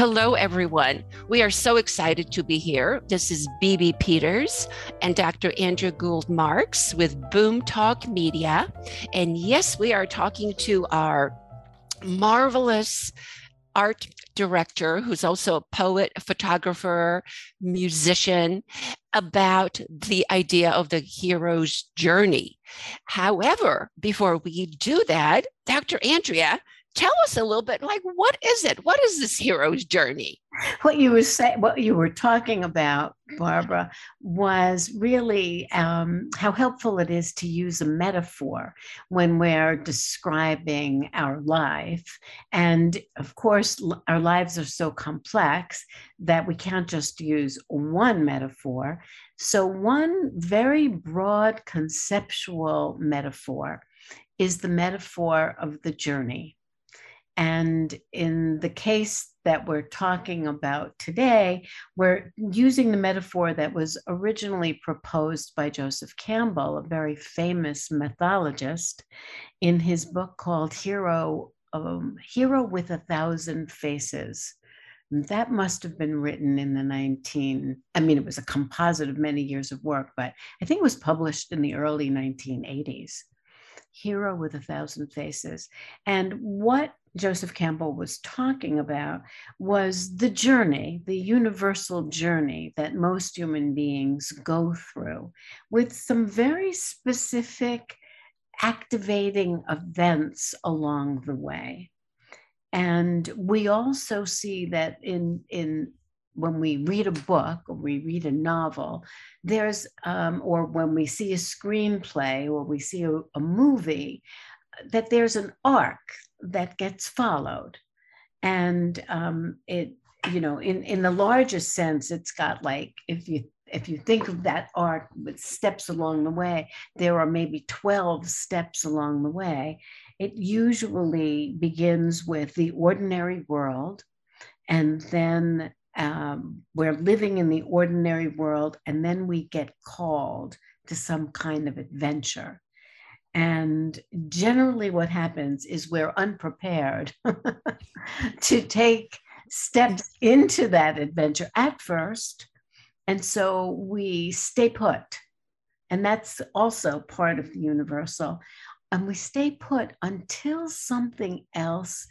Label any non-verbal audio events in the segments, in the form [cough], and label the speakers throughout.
Speaker 1: Hello, everyone. We are so excited to be here. This is BB Peters and Dr. Andrea Gould Marks with Boom Talk Media. And yes, we are talking to our marvelous art director, who's also a poet, photographer, musician, about the idea of the hero's journey. However, before we do that, Dr. Andrea, tell us a little bit like what is it? What is this hero's journey?
Speaker 2: What you were saying what you were talking about barbara was really um, how helpful it is to use a metaphor when we're describing our life. And of course our lives are so complex that we can't just use one metaphor. So one very broad conceptual metaphor is the metaphor of the journey and in the case that we're talking about today, we're using the metaphor that was originally proposed by Joseph Campbell, a very famous mythologist, in his book called Hero, um, Hero with a Thousand Faces. That must have been written in the 19, I mean, it was a composite of many years of work, but I think it was published in the early 1980s. Hero with a Thousand Faces. And what Joseph Campbell was talking about was the journey, the universal journey that most human beings go through with some very specific activating events along the way. And we also see that in, in when we read a book or we read a novel, there's, um, or when we see a screenplay or we see a, a movie, that there's an arc that gets followed. And um, it, you know, in, in the largest sense, it's got like, if you if you think of that arc with steps along the way, there are maybe 12 steps along the way. It usually begins with the ordinary world, and then um, we're living in the ordinary world, and then we get called to some kind of adventure. And generally, what happens is we're unprepared [laughs] to take steps into that adventure at first. And so we stay put. And that's also part of the universal. And we stay put until something else,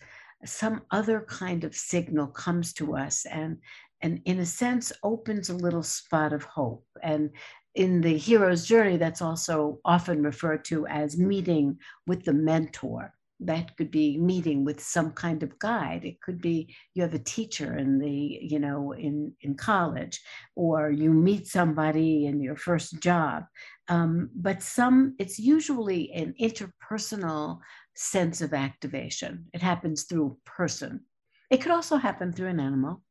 Speaker 2: some other kind of signal comes to us and, and in a sense, opens a little spot of hope. And in the hero's journey, that's also often referred to as meeting with the mentor. That could be meeting with some kind of guide. It could be you have a teacher in the, you know, in, in college, or you meet somebody in your first job. Um, but some, it's usually an interpersonal sense of activation. It happens through a person. It could also happen through an animal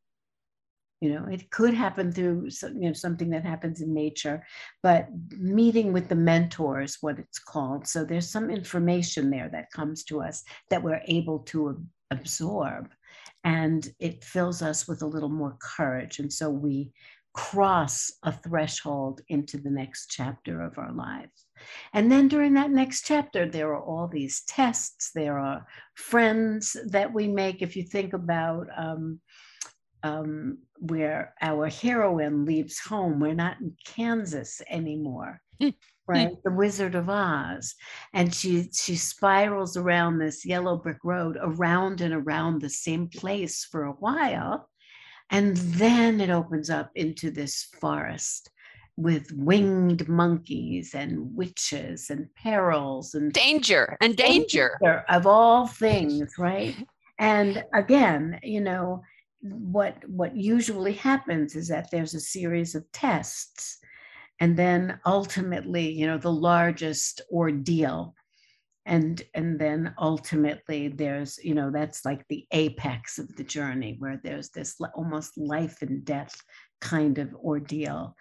Speaker 2: you know it could happen through you know something that happens in nature but meeting with the mentor is what it's called. So there's some information there that comes to us that we're able to absorb and it fills us with a little more courage. And so we cross a threshold into the next chapter of our lives. And then during that next chapter there are all these tests. There are friends that we make. If you think about um, um, where our heroine leaves home. We're not in Kansas anymore, hmm. right? the Wizard of Oz, and she she spirals around this yellow brick road, around and around the same place for a while, and then it opens up into this forest with winged monkeys and witches and perils and
Speaker 1: danger and [laughs] danger, danger
Speaker 2: of all things, right? And again, you know, what what usually happens is that there's a series of tests and then ultimately you know the largest ordeal. And and then ultimately there's you know that's like the apex of the journey where there's this almost life and death kind of ordeal.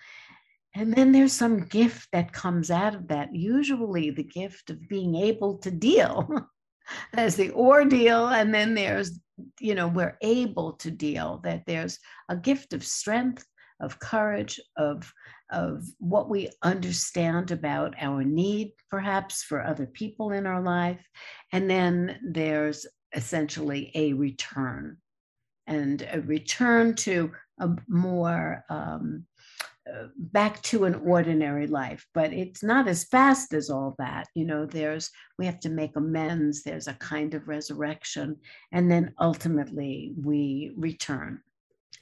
Speaker 2: And then there's some gift that comes out of that usually the gift of being able to deal [laughs] there's the ordeal and then there's you know we're able to deal that there's a gift of strength of courage of of what we understand about our need perhaps for other people in our life. And then there's essentially a return and a return to a more um, back to an ordinary life but it's not as fast as all that you know there's we have to make amends there's a kind of resurrection and then ultimately we return.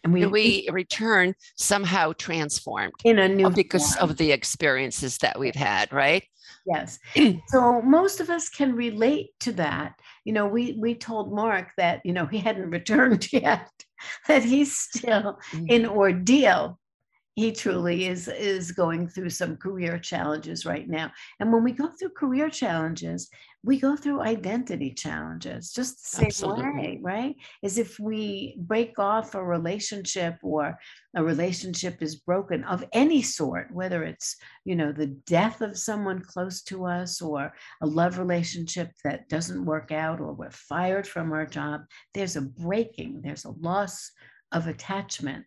Speaker 1: And we, we return somehow transformed
Speaker 2: in a new
Speaker 1: because form. of the experiences that we've had right?
Speaker 2: Yes. [clears throat] So most of us can relate to that. You know we we told mark that you know he hadn't [laughs] returned yet that he's still mm-hmm. in ordeal he truly is is going through some career challenges right now. And when we go through career challenges we go through identity challenges just the same Absolutely. way right? As if we break off a relationship or a relationship is broken of any sort whether it's you know the death of someone close to us or a love relationship that doesn't work out or we're fired from our job there's a breaking there's a loss of attachment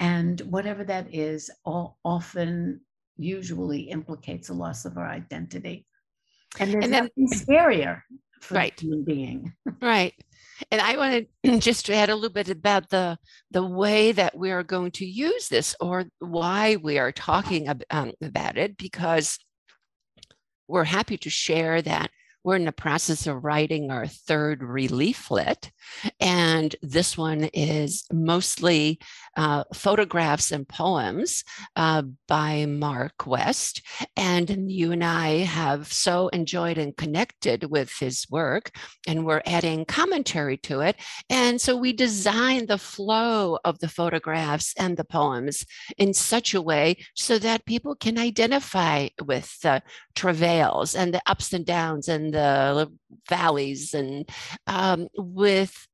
Speaker 2: and whatever that is, all, often usually implicates a loss of our identity. And there's and then, nothing [clears throat] scarier for right. human being. [laughs]
Speaker 1: right. And I want [clears throat] to just add a little bit about the the way that we are going to use this, or why we are talking um, about it, because we're happy to share that we're in the process of writing our third relieflet, and this one is mostly uh, photographs and poems uh, by Mark West. And you and I have so enjoyed and connected with his work, and we're adding commentary to it. And so we designed the flow of the photographs and the poems in such a way so that people can identify with the travails and the ups and downs and the valleys and um, with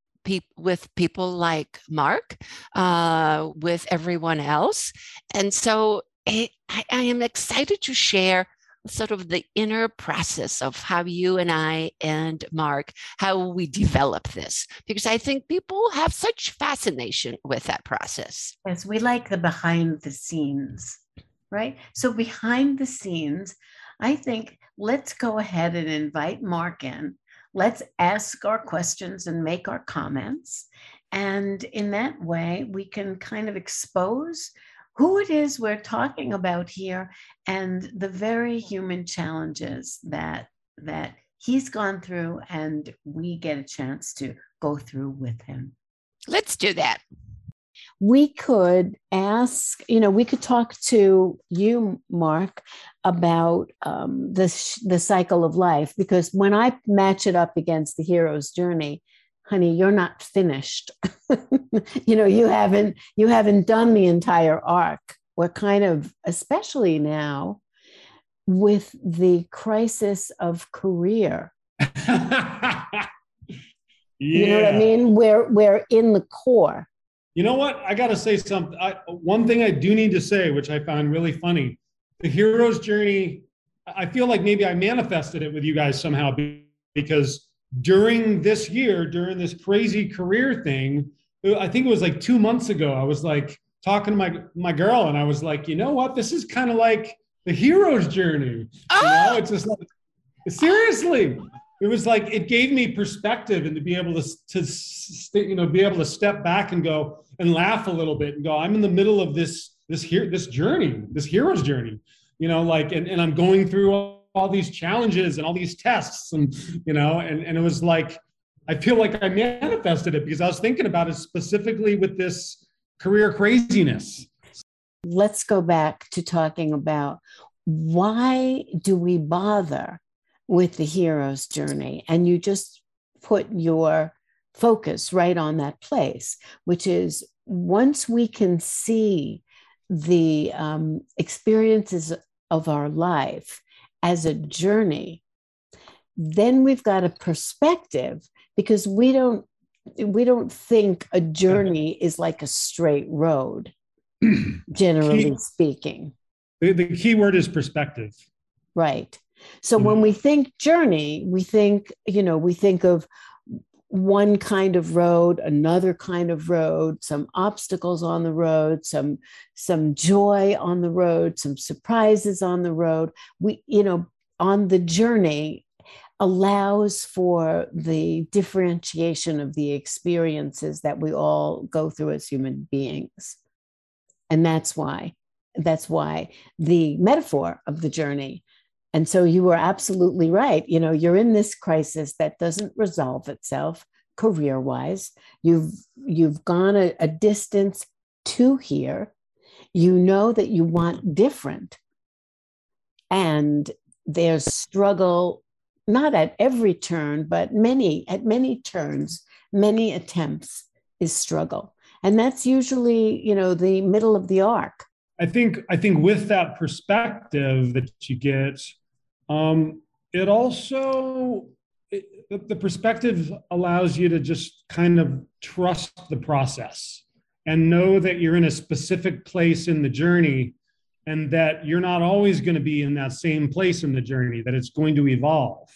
Speaker 1: with people like Mark, uh, with everyone else, and so I, I am excited to share sort of the inner process of how you and I and Mark how we develop this because I think people have such fascination with that process.
Speaker 2: Yes, we like the behind the scenes, right? So behind the scenes, I think let's go ahead and invite Mark in. Let's ask our questions and make our comments. And in that way, we can kind of expose who it is we're talking about here and the very human challenges that that he's gone through and we get a chance to go through with him.
Speaker 1: Let's do that
Speaker 2: we could ask, you know, we could talk to you, Mark, about um, the, the cycle of life, because when I match it up against the hero's journey, honey, you're not finished. [laughs] you know, you haven't, you haven't done the entire arc. We're kind of, especially now, with the crisis of career. yeah. [laughs] You know what I mean? We're we're in the core.
Speaker 3: You know what? I got to say something. I, one thing I do need to say, which I found really funny, the hero's journey. I feel like maybe I manifested it with you guys somehow because during this year, during this crazy career thing, uh, I think it was like two months ago. I was like talking to my my girl, and I was like, you know what? This is kind of like the hero's journey. Oh! You know, ah! it's just like seriously it was like it gave me perspective and to be able to to you know be able to step back and go and laugh a little bit and go, I'm in the middle of this this here this journey, this hero's journey, you know, like and, and I'm going through all, all these challenges and all these tests and you know, and, and it was like I feel like I manifested it because I was thinking about it specifically with this career craziness.
Speaker 2: Let's go back to talking about why do we bother with the hero's journey? And you just put your focus right on that place, which is once we can see the um, experiences of our life as a journey, then we've got a perspective because we don't we don't think a journey is like a straight road [clears throat] generally key, speaking.
Speaker 3: The, the key word is perspective.
Speaker 2: Right. So mm-hmm. when we think journey we think you know we think of one kind of road another kind of road some obstacles on the road some some joy on the road some surprises on the road we you know on the journey allows for the differentiation of the experiences that we all go through as human beings. And that's why, that's why the metaphor of the journey. And so you were absolutely right. You know, you're in this crisis that doesn't resolve itself career wise. You've you've gone a, a distance to here. You know that you want different. And there's struggle not at every turn, but many, at many turns, many attempts is struggle. And that's usually, you know, the middle of the arc.
Speaker 3: I think I think with that perspective that you get, um, it also it, the perspective allows you to just kind of trust the process and know that you're in a specific place in the journey and that you're not always going to be in that same place in the journey that it's going to evolve.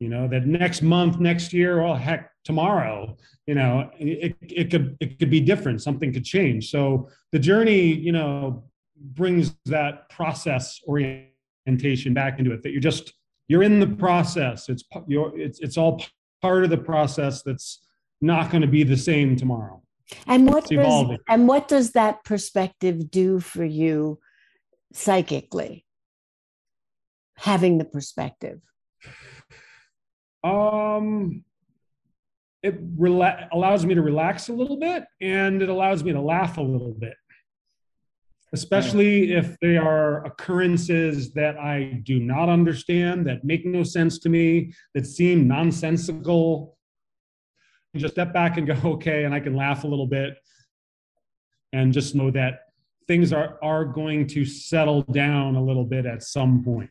Speaker 3: You know that next month next year or heck tomorrow you know it, it could it could be different something could change. So the journey you know brings that process orientation back into it that you're just you're in the process. It's you're it's, it's all part of the process that's not going to be the same tomorrow.
Speaker 2: And what does, and what does that perspective do for you psychically? Having the perspective.
Speaker 3: Um, it rela- allows me to relax a little bit and it allows me to laugh a little bit, especially if they are occurrences that I do not understand, that make no sense to me, that seem nonsensical. And just step back and go, [laughs] okay, and I can laugh a little bit and just know that things are, are going to settle down a little bit at some point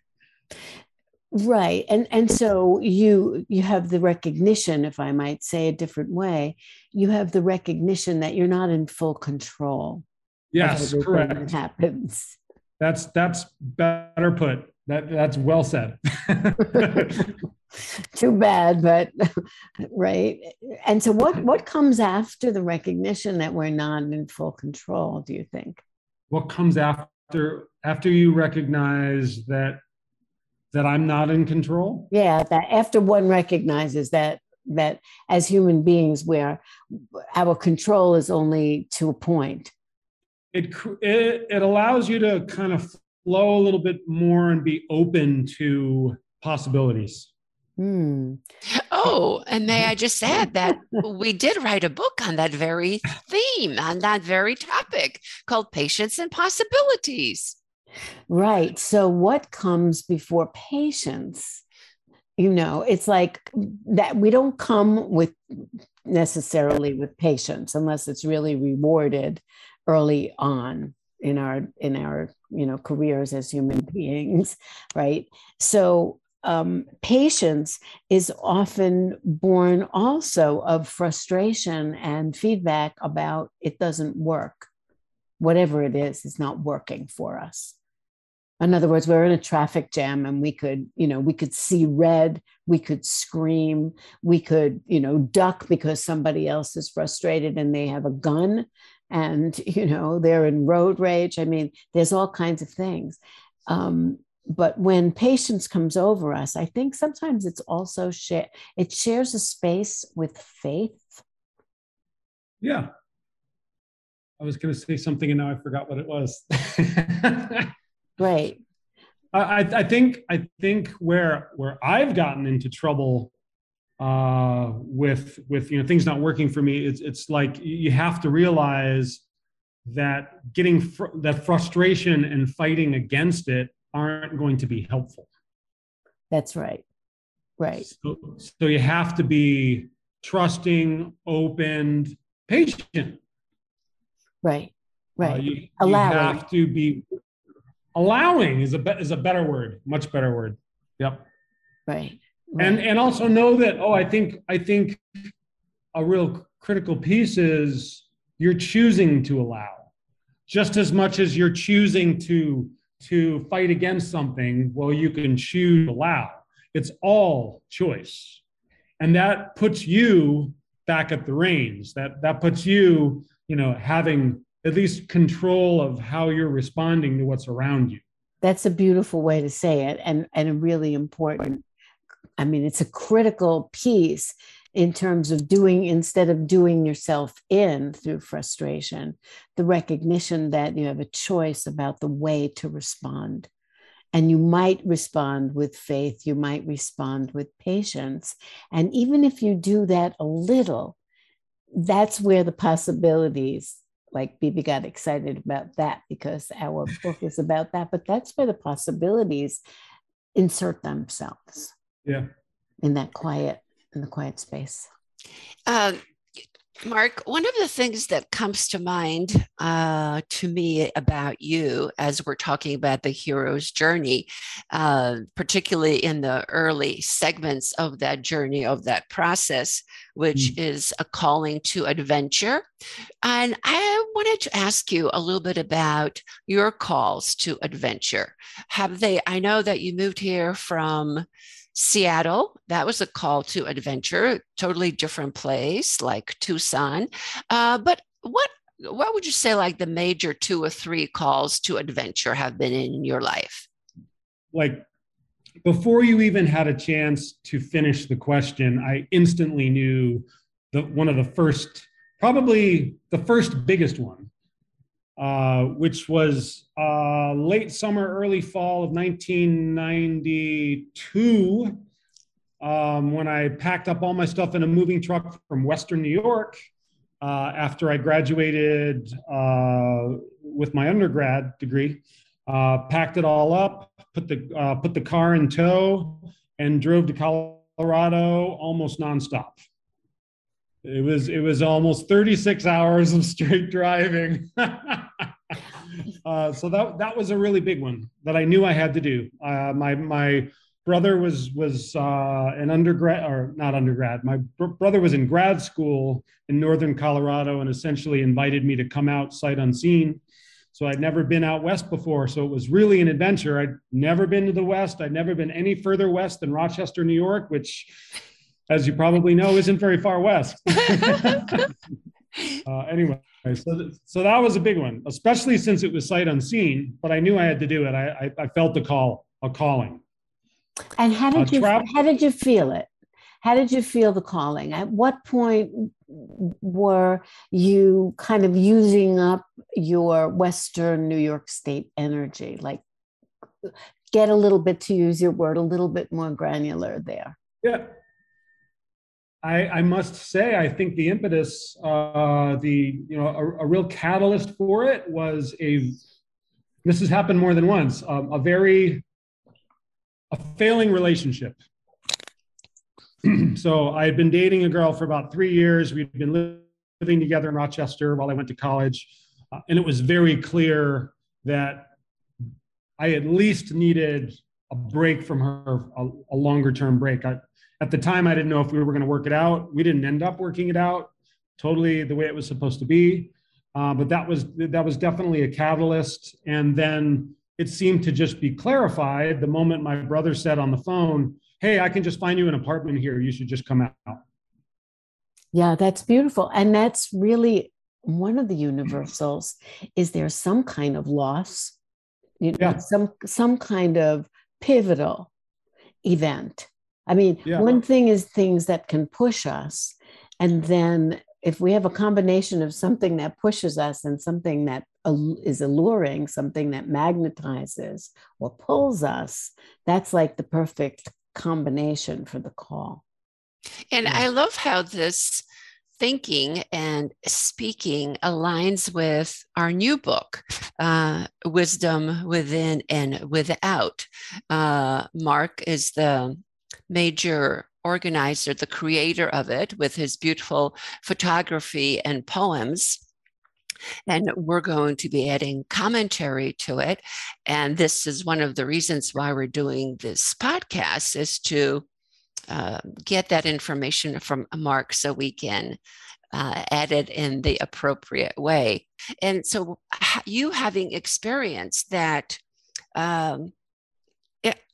Speaker 2: right and and so you you have the recognition if i might say a different way you have the recognition that you're not in full control
Speaker 3: yes correct.
Speaker 2: happens.
Speaker 3: That's that's better put. That that's well said. [laughs]
Speaker 2: Too bad but right. And so what what comes after the recognition that we're not in full control do you think?
Speaker 3: What comes after after you recognize that that I'm not in control?
Speaker 2: Yeah, that after one recognizes that that as human beings where our control is only to a point.
Speaker 3: It, it it allows you to kind of flow a little bit more and be open to possibilities.
Speaker 2: Hmm.
Speaker 1: Oh, and may I just [laughs] add that we did write a book on that very theme, on that very topic called Patience and Possibilities.
Speaker 2: Right. So, what comes before patience? You know, it's like that we don't come with necessarily with patience unless it's really rewarded early on in our in our you know careers as human [laughs] beings right? So um, patience is often born also of frustration and feedback about it doesn't work. Whatever it is is not working for us. In other words we're in a traffic jam and we could you know we could see red we could scream we could you know duck because somebody else is frustrated and they have a gun and you know they're in road rage. I mean there's all kinds of things. Um, but when patience comes over us i think sometimes it's also share it shares a space with faith.
Speaker 3: Yeah. I was going to say something and now i forgot what it was. [laughs]
Speaker 2: Great
Speaker 3: I, I think I think where where I've gotten into trouble uh, with with you know things not working for me, it's it's like you have to realize that getting fr- that frustration and fighting against it aren't going to be helpful.
Speaker 2: That's right. Right.
Speaker 3: So, so you have to be trusting, open, patient.
Speaker 2: Right. Right. Uh,
Speaker 3: you, you have to be allowing is a be- is a better word, much better word. Yep.
Speaker 2: Right.
Speaker 3: Right. And and also know that oh, I think I think a real critical piece is you're choosing to allow just as much as you're choosing to to fight against something well you can choose to allow it's all choice and that puts you back at the reins that that puts you you know having at least control of how you're responding to what's around you.
Speaker 2: That's a beautiful way to say it and, and a really important I mean, it's a critical piece in terms of doing, instead of doing yourself in through frustration, the recognition that you have a choice about the way to respond. And you might respond with faith, you might respond with patience. And even if you do that a little, that's where the possibilities, like Bibi got excited about that because our book is about that, but that's where the possibilities insert themselves.
Speaker 3: Yeah.
Speaker 2: In that quiet, in the quiet space.
Speaker 1: Uh, Mark, one of the things that comes to mind uh, to me about you as we're talking about the hero's journey, uh, particularly in the early segments of that journey, of that process, which mm. is a calling to adventure. And I wanted to ask you a little bit about your calls to adventure. Have they, I know that you moved here from Seattle, that was a call to adventure, totally different place like Tucson. Uh, but what what would you say like the major two or three calls to adventure have been in your life?
Speaker 3: Like before you even had a chance to finish the question, I instantly knew that one of the first, probably the first biggest one uh, which was uh, late summer, early fall of 1992, um, when I packed up all my stuff in a moving truck from Western New York uh, after I graduated uh, with my undergrad degree. Uh, packed it all up, put the put the car in tow, and drove to Colorado almost nonstop. It was it was almost 36 hours of straight driving. [laughs] uh, so that that was a really big one that I knew I had to do. Uh, my my brother was was uh, an undergrad or not undergrad. My br- brother was in grad school in northern Colorado and essentially invited me to come out sight unseen. So I'd never been out west before, so it was really an adventure. I'd never been to the west. I'd never been any further west than Rochester, New York, which as you probably know, isn't very far west. [laughs] [laughs] uh, anyway, so, so that was a big one, especially since it was sight unseen, but I knew I had to do it. I, I, I felt the call, a calling.
Speaker 2: And how did uh, you, tra- how did you feel it? How did you feel the calling? At what point were you kind of using up your Western New York State energy? Like, get a little bit, to use your word, a little bit more granular there.
Speaker 3: Yeah, I, I, must say, I think the impetus, uh, the you know, a, a, real catalyst for it was a. This has happened more than once. Um, a very, a failing relationship. [clears throat] so I had been dating a girl for about three years. We'd been living together in Rochester while I went to college, uh, and it was very clear that I at least needed a break from her, a, a longer term break. I, at the time, I didn't know if we were going to work it out. We didn't end up working it out totally the way it was supposed to be. Uh, but that was that was definitely a catalyst. And then it seemed to just be clarified the moment my brother said on the phone, "Hey, I can just find you an apartment here. You should just come out."
Speaker 2: Yeah, that's beautiful, and that's really one of the universals. Is there some kind of loss? You know, yeah. some some kind of pivotal event I mean, yeah. one thing is things that can push us. And then if we have a combination of something that pushes us and something that is alluring, something that magnetizes or pulls us, that's like the perfect combination for the call.
Speaker 1: And yeah. I love how this thinking and speaking aligns with our new book, uh, Wisdom Within and Without. Uh, Mark is the major organizer, the creator of it, with his beautiful photography and poems. And we're going to be adding commentary to it. And this is one of the reasons why we're doing this podcast is to uh, get that information from Mark so we can uh, add it in the appropriate way. And so, you having experienced that um,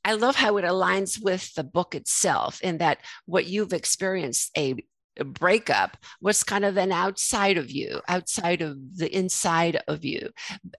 Speaker 1: I love how it aligns with the book itself in that what you've experienced a breakup was kind of an outside of you, outside of the inside of you.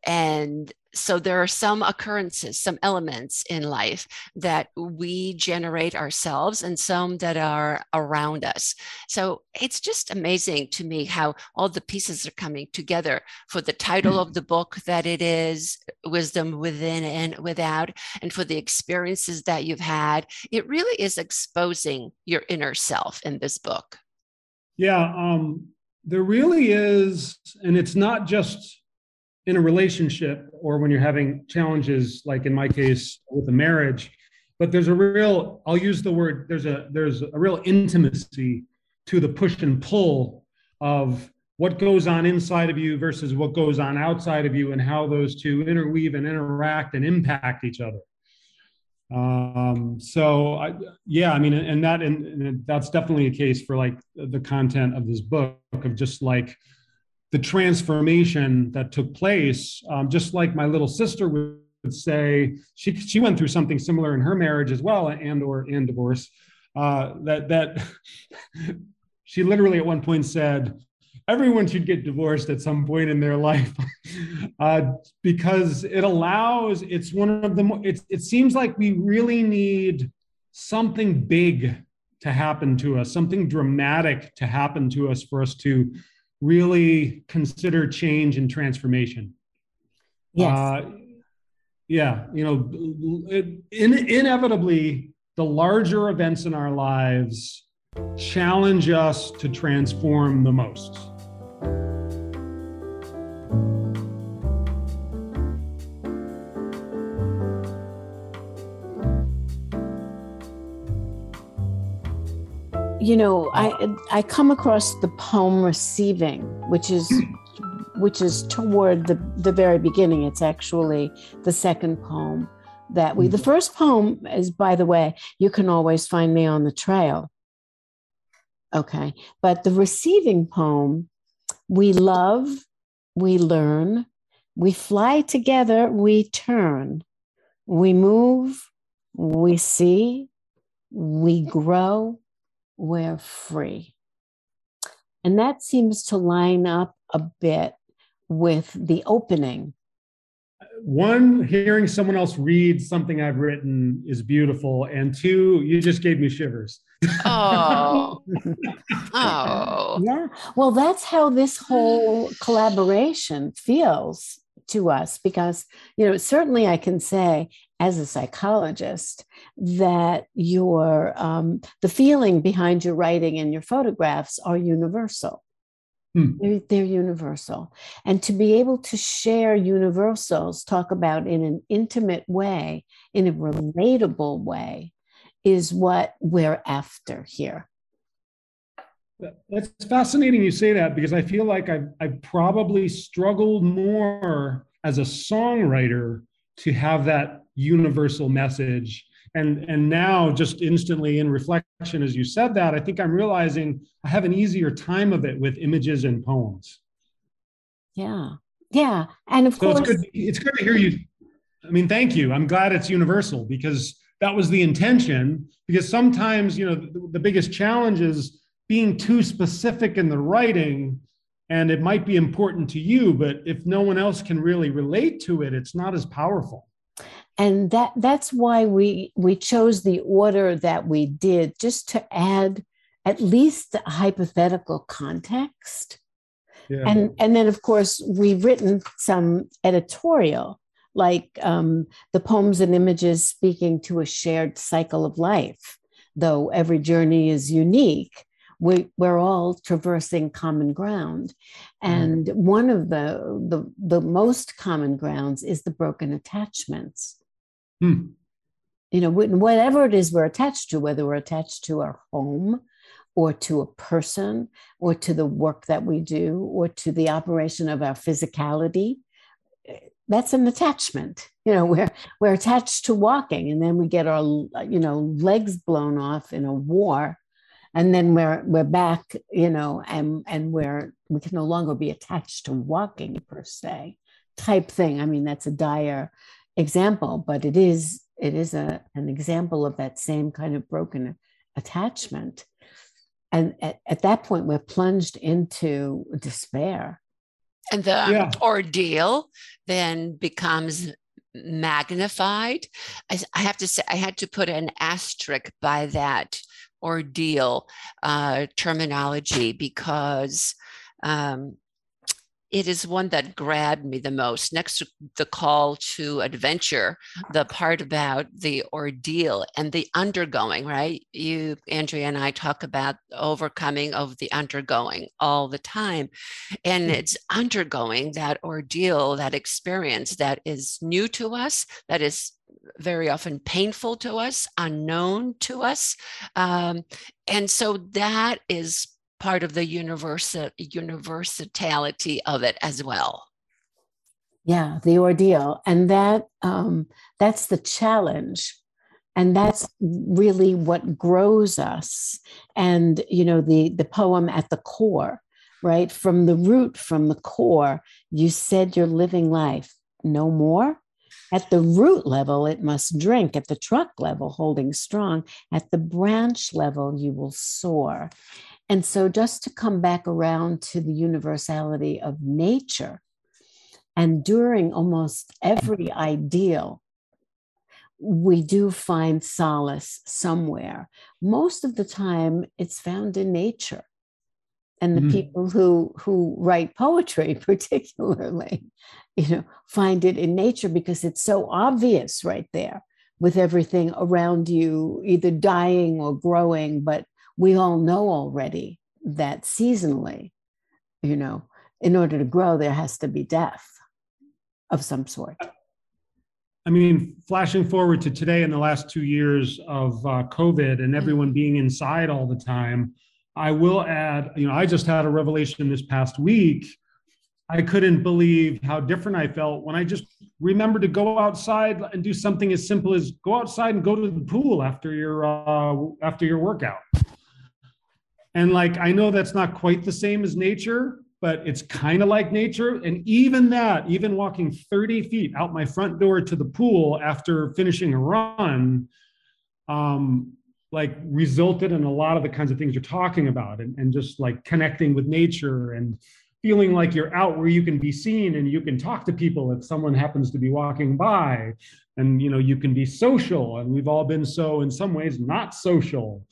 Speaker 1: And so there are some occurrences, some elements in life that we generate ourselves and some that are around us. So it's just amazing to me how all the pieces are coming together for the title of mm. the book that it is Wisdom Within and Without, and for the experiences that you've had. It really is exposing your inner self in this book.
Speaker 3: Yeah, um, there really is, and it's not just in a relationship or when you're having challenges, like in my case with a marriage, but there's a real, I'll use the word, there's a there's a real intimacy to the push and pull of what goes on inside of you versus what goes on outside of you and how those two interweave and interact and impact each other um so I, yeah i mean and that and, and, that's definitely a case for like the content of this book of just like the transformation that took place. Um, just like my little sister would say she she went through something similar in her marriage as well and or in divorce. Uh that that [laughs] she literally at one point said everyone should get divorced at some point in their [laughs] life uh, because it allows it's one of the it, it seems like we really need something big to happen to us something dramatic to happen to us for us to really consider change and transformation
Speaker 2: yes.
Speaker 3: Uh, yeah you know it, in, inevitably the larger events in our lives challenge us to transform the most
Speaker 2: you know i i come across the poem receiving which is [clears throat] which is toward the the very beginning it's actually the second poem that we the mm-hmm. first poem is by the way you can always find me on the trail okay but the receiving poem we love we learn we fly together we turn we move we see we grow we're free. And that seems to line up a bit with the opening.
Speaker 3: One, hearing someone else read something I've written is beautiful. And two, you just gave me shivers.
Speaker 1: Oh. [laughs] oh.
Speaker 2: Yeah. Well, that's how this whole collaboration feels to us because, you know, certainly I can say as a psychologist that your um, the feeling behind your writing and your photographs are universal hmm. they're, they're universal and to be able to share universals talk about in an intimate way in a relatable way is what we're after here.
Speaker 3: That's fascinating you say that because i feel like i've, I've probably struggled more as a songwriter to have that universal message. And and now just instantly in reflection as you said that i think i'm realizing i have an easier time of it with images and poems.
Speaker 2: Yeah. Yeah. And of
Speaker 3: so
Speaker 2: course
Speaker 3: it's good it's good to hear you. I mean thank you. I'm glad it's universal because that was the intention because sometimes you know the, the biggest challenge is being too specific in the writing and it might be important to you but if no one else can really relate to it it's not as powerful.
Speaker 2: And that that's why we we chose the order that we did just to add at least a hypothetical context. Yeah. and and then of course we've written some editorial like um, the poems and images speaking to a shared cycle of life though every journey is unique we, we're all traversing common ground mm-hmm. and mm. one of the, the the most common grounds is the broken attachments Hmm. You know, whatever it is we're attached to, whether we're attached to our home or to a person or to the work that we do or to the operation of our physicality, that's an attachment. You know, [laughs] we're, we're attached to walking and then we get our, you know, legs blown off in a war and then we're we're back you know and and we're we can no longer be attached to walking per se type thing i mean that's a dire example, but it is it is a, an example of that same kind of broken attachment. and at, at that point we're plunged into despair
Speaker 1: and the yeah. ordeal then becomes magnified I, I, have to say i had to put an asterisk by that ordeal uh, terminology because um, it is one that grabbed me the most. Next to the call to adventure, the part about the ordeal and the undergoing, right? You, Andrea, and I talk about overcoming of the undergoing all the time. And mm. it's undergoing that ordeal, that experience that is new to us, that is very often painful to us, unknown to us. Um, and so that is part of the universal universality of it as well.
Speaker 2: Yeah, the ordeal, and that um, that's the challenge, and that's really what grows us. And you know, the the poem at the core, right from the root, from the core. You said you're living life, no more. At the root level, it must drink. At the truck level, holding strong. At the branch level, you will soar. And so, just to come back around to the universality of nature, and during almost every ideal, we do find solace somewhere. Most of the time, it's found in nature. And the mm-hmm. people who, who write poetry, [laughs] particularly, you know, find it in nature because it's so obvious right there with everything around you, either dying or growing, but we all know already that seasonally, you know, in order to grow, there has to be death of some sort.
Speaker 3: I mean, flashing forward to today in the last two years of uh, COVID and everyone being inside all the time, I will add, you know, I just had a revelation this past week. I couldn't believe how different I felt when I just remembered to go outside and do something as simple as go outside and go to the pool after your uh, after your workout. And like, I know that's not quite the same as nature, but it's kind of like nature. And even that, even walking 30 feet out my front door to the pool after finishing a run, um, like resulted in a lot of the kinds of things you're talking about and, and just like connecting with nature and feeling like you're out where you can be seen and you can talk to people if someone happens to be walking by. And you know you can be social. And we've all been so in some ways not social. [laughs]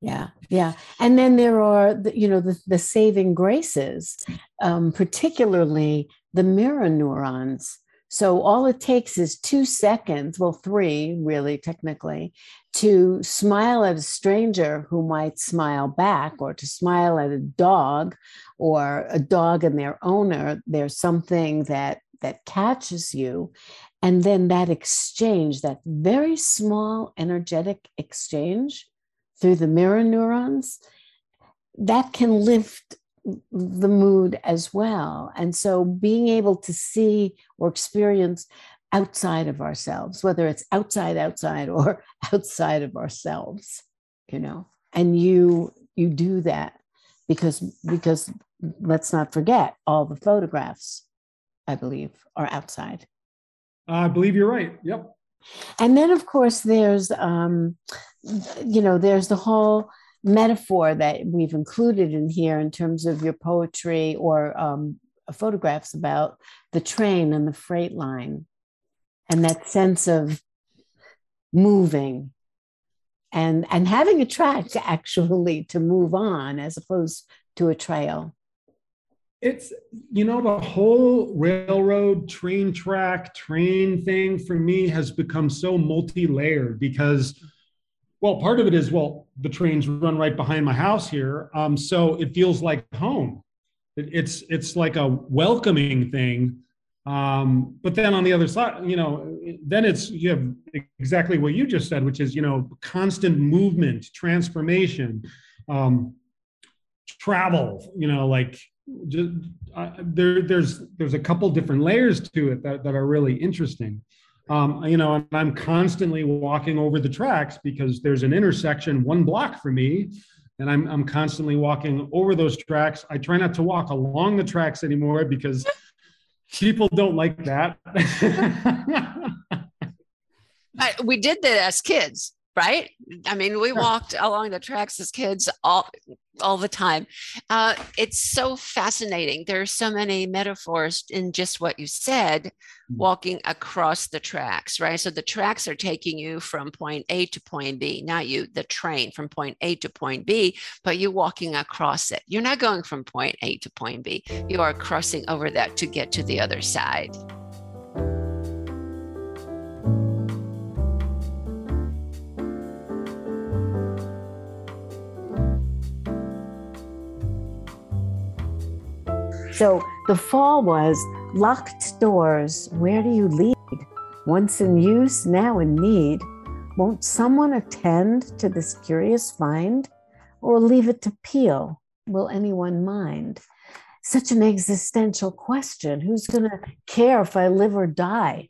Speaker 2: Yeah yeah. And then there are the, you know the, the saving graces um, particularly the mirror neurons so all it takes is two seconds well three really technically to smile at a stranger who might smile back or to smile at a dog or a dog and their owner. There's something that that catches you. And then that exchange, that very small energetic exchange through the mirror neurons, that can lift the mood as well. And so being able to see or experience outside of ourselves, whether it's outside, outside, or [laughs] outside of ourselves, you know, and you you do that because because let's not forget all the photographs, I believe, are outside.
Speaker 3: I believe you're right. Yep.
Speaker 2: And then, of course, there's, um, you know, there's the whole metaphor that we've included in here in terms of your poetry or um, photographs about the train and the freight line and that sense of moving and and having a track actually to move on as opposed to a trail.
Speaker 3: It's you know the whole railroad train track train thing for me has become so multi-layered because well part of it is well the trains run right behind my house here. Um, so it feels like home. It, it's it's like a welcoming thing. Um, but then on the other side you know then it's you have exactly what you just said which is you know constant movement transformation um, travel you know like just, uh, there, there's there's a couple different layers to it that, that are really interesting. Um, you know, and I'm constantly walking over the tracks because there's an intersection one block for me, and I'm I'm constantly walking over those tracks. I try not to walk along the tracks anymore because people don't like that. [laughs]
Speaker 1: we did that as kids right? I mean, we walked along the tracks as kids all all the time. Uh, it's so fascinating. There are so many metaphors in just what you said, mm. walking across the tracks, right? So the tracks are taking you from point A to point B, not you, the train from point A to point B, but you're walking across it. You're not going from point A to point B. You are crossing over that to get to the other side.
Speaker 2: So the fall was locked doors. Where do you lead? Once in use, now in need. Won't someone attend to this curious find or leave it to peel? Will anyone mind? Such an existential question. Who's going to care if I live or die?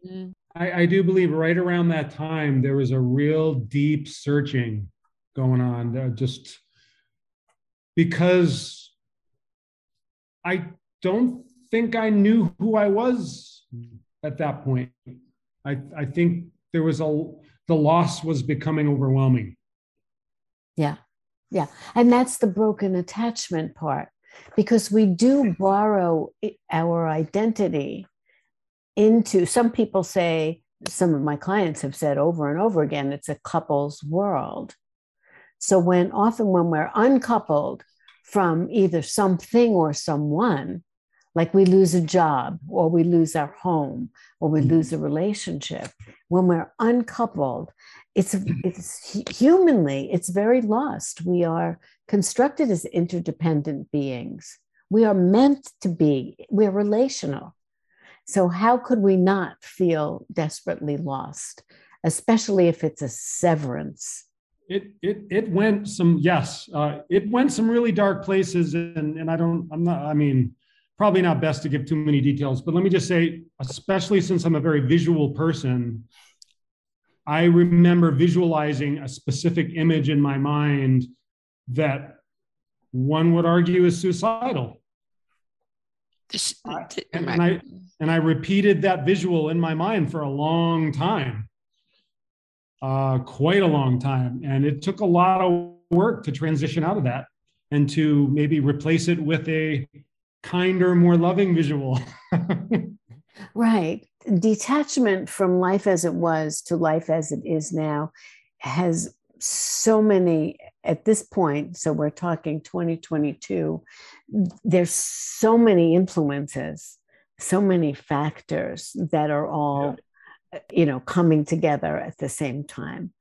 Speaker 3: I, I do believe right around that time, there was a real deep searching going on. Uh, just because I don't think I knew who I was at that point. I, I think there was a, the loss was becoming overwhelming.
Speaker 2: Yeah. Yeah. And that's the broken attachment part because we do borrow our identity into, some people say, some of my clients have said over and over again, it's a couple's world. So when often when we're uncoupled from either something or someone, like we lose a job or we lose our home or we lose a relationship. When we're uncoupled it's it's humanly it's very lost. We are constructed as interdependent beings. We are meant to be we're relational. So how could we not feel desperately lost especially if it's a severance?
Speaker 3: It it it went some yes uh, it went some really dark places and and i don't i'm not i mean probably not best to give too many details, but let me just say, especially since I'm a very visual person, I remember visualizing a specific image in my mind that one would argue is suicidal. and, and, I and I repeated that visual in my mind for a long time, uh, quite a long time, and it took a lot of work to transition out of that and to maybe replace it with a kinder, more loving visual. [laughs]
Speaker 2: right. Detachment from life as it was to life as it is now has so many at this point. So we're talking 2022. There's so many influences, so many factors that are all, yeah. you know, coming together at the same time.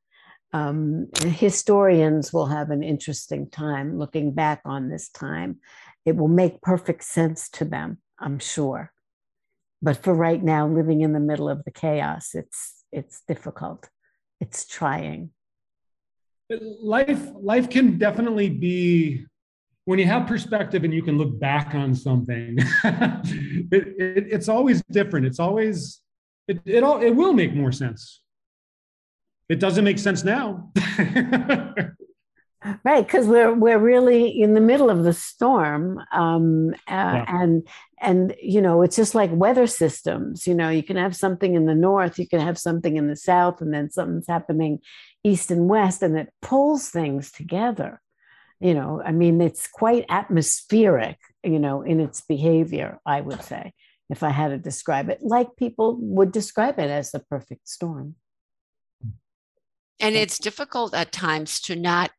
Speaker 2: Um, historians will have an interesting time looking back on this time it will make perfect sense to them, I'm sure. But for right now, living in the middle of the chaos, it's it's difficult. It's trying.
Speaker 3: Life life can definitely be when you have perspective and you can look back on something. [laughs] it, it, it's always different. It's always it it all it will make more sense. It doesn't make sense now. [laughs]
Speaker 2: right because we're we're really in the middle of the storm um, uh, yeah. and and you know it's just like weather systems you know you can have something in the north you can have something in the south and then something's happening east and west and it pulls things together. You know i mean it's quite atmospheric you know in its behavior i would say if i had to describe it like people would describe it as the perfect storm.
Speaker 1: And it's difficult at times to not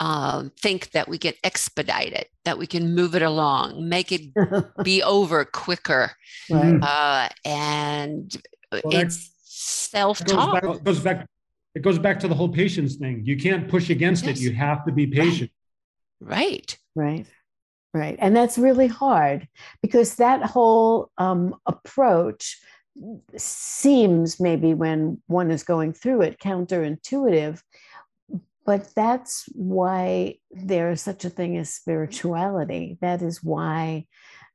Speaker 1: um, think that we can expedite it, that we can move it along, make it [laughs] be over quicker. Right. Uh, and well, it's self talk.
Speaker 3: It goes back, it goes back to the whole patience thing. You can't push against yes. it. You have to be patient.
Speaker 1: Right.
Speaker 2: Right. Right. And that's really hard because that whole um, approach seems maybe when one is going through it counterintuitive but that's why there is such a thing as spirituality. That is why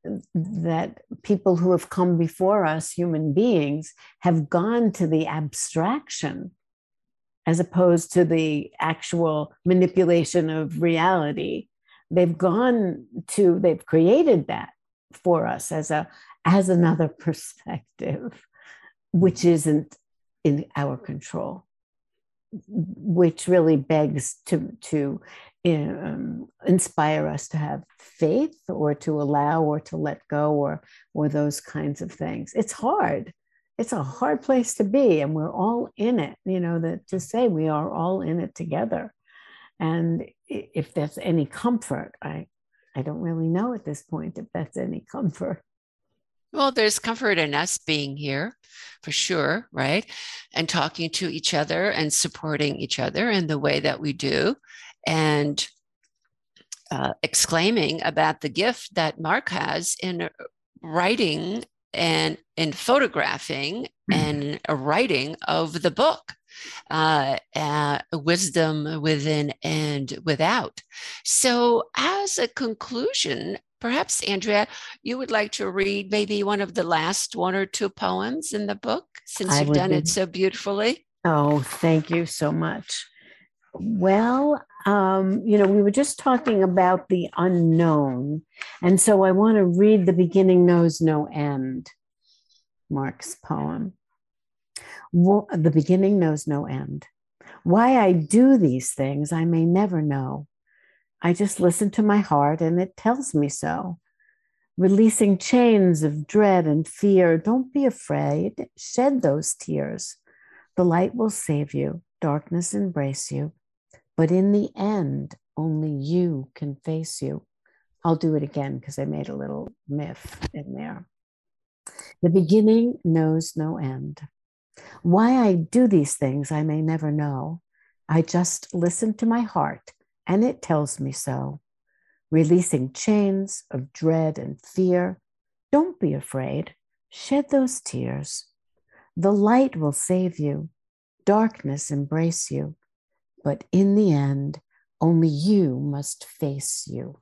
Speaker 2: uh, that people who have come before us, human beings, have gone to the abstraction as opposed to the actual manipulation of reality. They've gone to, they've created that for us as a as another [laughs] perspective, which isn't in our control. Which really begs to to um, inspire us to have faith or to allow or to let go or or those kinds of things. It's hard. It's a hard place to be and we're all in it you know that to say we are all in it together. And if that's any comfort i i don't really know at this point if that's any comfort
Speaker 1: well, there's comfort in us being here for sure, right? And talking to each other and supporting each other in the way that we do. And uh, exclaiming about the gift that Mark has in writing and in photographing and writing of the book. Uh, uh, wisdom within and without. So, as a conclusion, perhaps Andrea, you would like to read maybe one of the last one or two poems in the book since I you've done be... it so beautifully.
Speaker 2: Oh, thank you so much. Well, um, you know, we were just talking about the unknown. And so I want to read The Beginning Knows No End, Mark's poem. The beginning knows no end. Why I do these things, I may never know. I just listen to my heart and it tells me so. Releasing chains of dread and fear, don't be afraid. Shed those tears. The light will save you, darkness embrace you. But in the end, only you can face you. I'll do it again because I made a little myth in there. The beginning knows no end. Why I do these things, I may never know. I just listen to my heart, and it tells me so. Releasing chains of dread and fear. Don't be afraid. Shed those tears. The light will save you, darkness embrace you but in the end, only you must face you.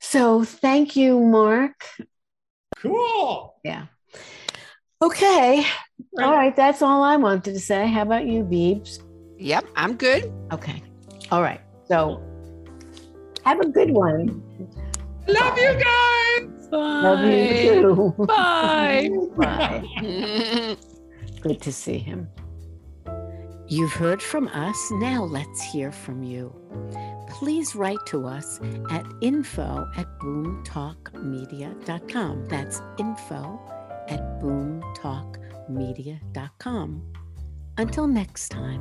Speaker 2: So thank you, Mark.
Speaker 3: Cool.
Speaker 2: Yeah. Okay. Right. All right. That's all I wanted to say. How about you, Beebs?
Speaker 1: Yep, I'm good.
Speaker 2: Okay. All right. So have a good one.
Speaker 1: Love Bye. you guys.
Speaker 2: Bye. Love you
Speaker 1: too. Bye.
Speaker 2: Bye. good to see him. You've heard from us. Now let's hear from you. Please write to us at info at boomtalkmedia.com. That's info at boomtalkmedia.com. Until next time.